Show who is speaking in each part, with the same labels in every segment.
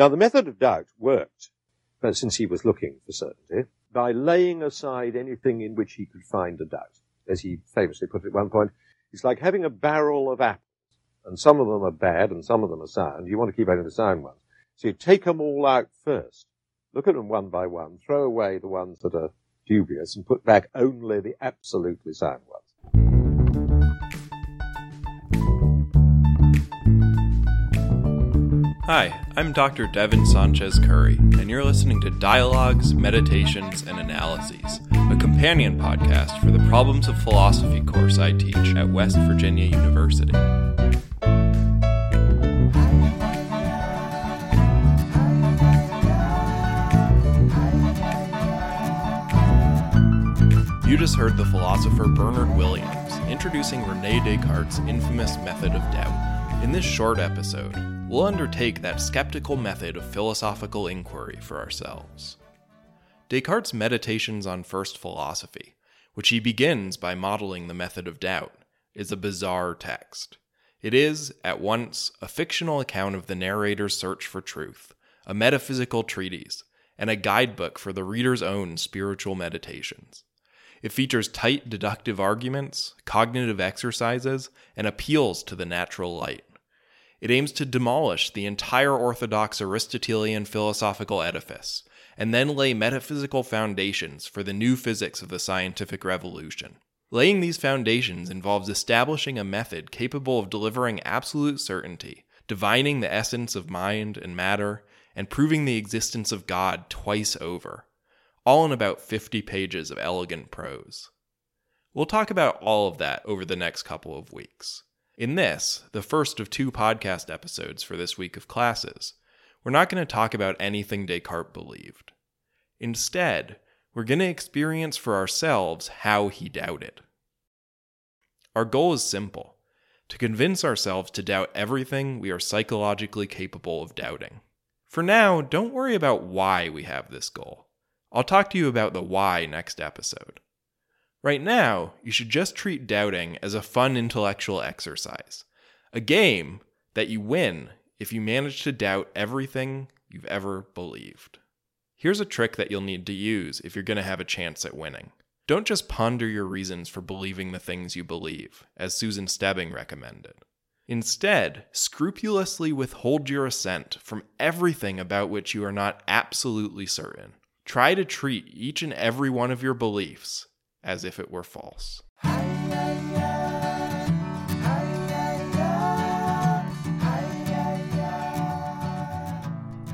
Speaker 1: Now, the method of doubt worked, but since he was looking for certainty, by laying aside anything in which he could find a doubt. As he famously put it at one point, it's like having a barrel of apples, and some of them are bad and some of them are sound. You want to keep only the sound ones. So you take them all out first, look at them one by one, throw away the ones that are dubious, and put back only the absolutely sound ones.
Speaker 2: Hi, I'm Dr. Devin Sanchez Curry, and you're listening to Dialogues, Meditations, and Analyses, a companion podcast for the Problems of Philosophy course I teach at West Virginia University. You just heard the philosopher Bernard Williams introducing Rene Descartes' infamous method of doubt. In this short episode, we'll undertake that skeptical method of philosophical inquiry for ourselves. Descartes' Meditations on First Philosophy, which he begins by modeling the method of doubt, is a bizarre text. It is, at once, a fictional account of the narrator's search for truth, a metaphysical treatise, and a guidebook for the reader's own spiritual meditations. It features tight deductive arguments, cognitive exercises, and appeals to the natural light. It aims to demolish the entire orthodox Aristotelian philosophical edifice, and then lay metaphysical foundations for the new physics of the scientific revolution. Laying these foundations involves establishing a method capable of delivering absolute certainty, divining the essence of mind and matter, and proving the existence of God twice over all in about 50 pages of elegant prose. We'll talk about all of that over the next couple of weeks. In this, the first of two podcast episodes for this week of classes, we're not going to talk about anything Descartes believed. Instead, we're going to experience for ourselves how he doubted. Our goal is simple to convince ourselves to doubt everything we are psychologically capable of doubting. For now, don't worry about why we have this goal. I'll talk to you about the why next episode. Right now, you should just treat doubting as a fun intellectual exercise, a game that you win if you manage to doubt everything you've ever believed. Here's a trick that you'll need to use if you're going to have a chance at winning. Don't just ponder your reasons for believing the things you believe, as Susan Stebbing recommended. Instead, scrupulously withhold your assent from everything about which you are not absolutely certain. Try to treat each and every one of your beliefs as if it were false.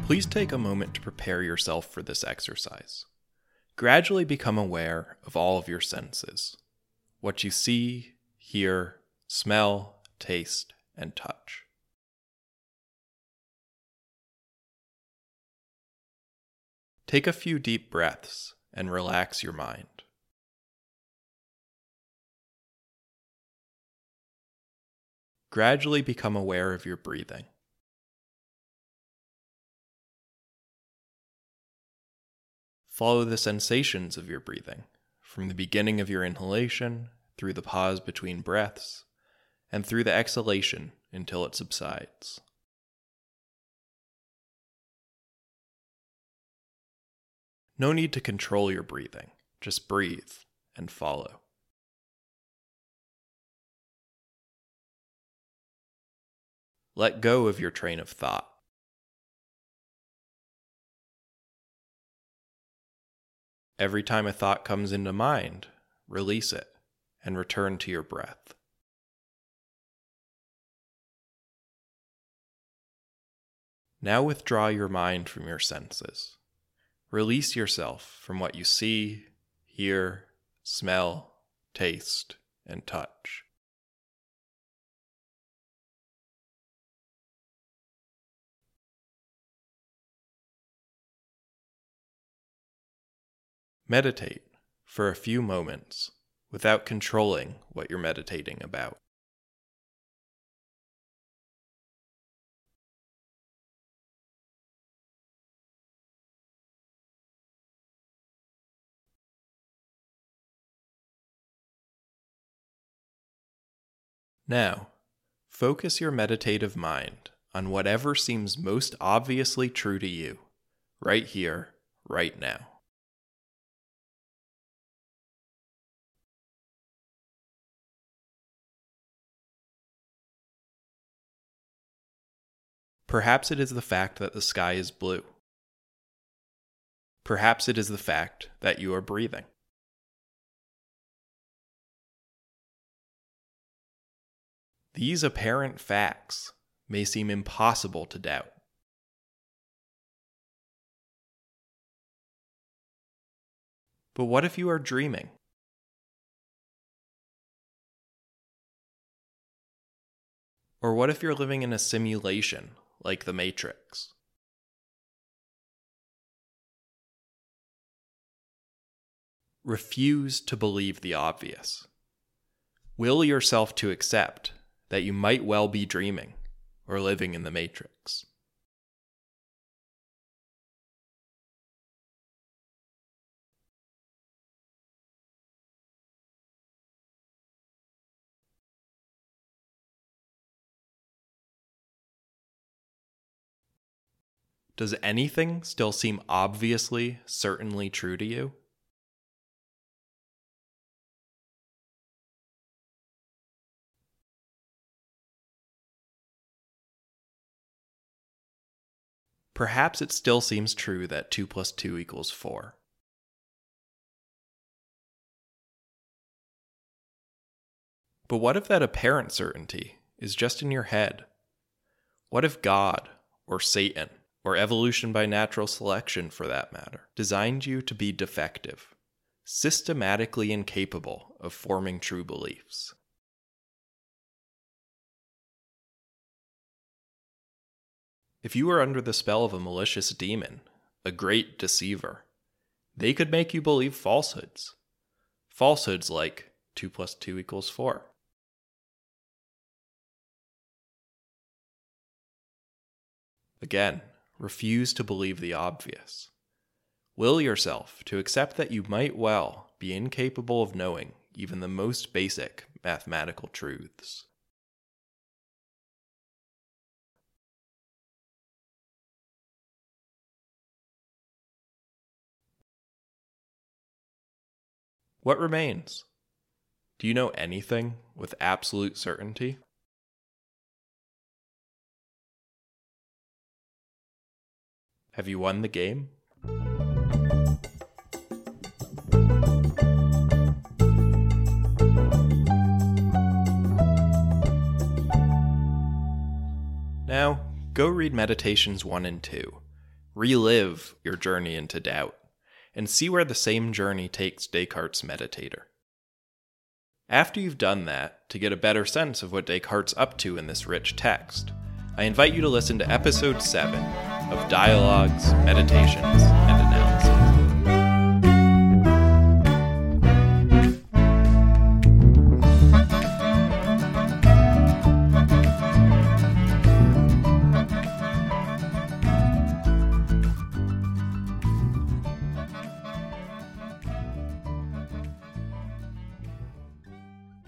Speaker 2: Please take a moment to prepare yourself for this exercise. Gradually become aware of all of your senses what you see, hear, smell, taste, and touch. Take a few deep breaths and relax your mind. Gradually become aware of your breathing. Follow the sensations of your breathing from the beginning of your inhalation through the pause between breaths and through the exhalation until it subsides. No need to control your breathing, just breathe and follow. Let go of your train of thought. Every time a thought comes into mind, release it and return to your breath. Now withdraw your mind from your senses. Release yourself from what you see, hear, smell, taste, and touch. Meditate for a few moments without controlling what you're meditating about. Now, focus your meditative mind on whatever seems most obviously true to you, right here, right now. Perhaps it is the fact that the sky is blue. Perhaps it is the fact that you are breathing. These apparent facts may seem impossible to doubt. But what if you are dreaming? Or what if you're living in a simulation like the Matrix? Refuse to believe the obvious. Will yourself to accept that you might well be dreaming or living in the Matrix. Does anything still seem obviously, certainly true to you? Perhaps it still seems true that 2 plus 2 equals 4. But what if that apparent certainty is just in your head? What if God, or Satan, or evolution by natural selection for that matter, designed you to be defective, systematically incapable of forming true beliefs? If you were under the spell of a malicious demon, a great deceiver, they could make you believe falsehoods. Falsehoods like 2 plus 2 equals 4. Again, refuse to believe the obvious. Will yourself to accept that you might well be incapable of knowing even the most basic mathematical truths. What remains? Do you know anything with absolute certainty? Have you won the game? Now, go read Meditations 1 and 2. Relive your journey into doubt and see where the same journey takes Descartes' meditator. After you've done that, to get a better sense of what Descartes' up to in this rich text, I invite you to listen to episode 7 of Dialogues, Meditations, and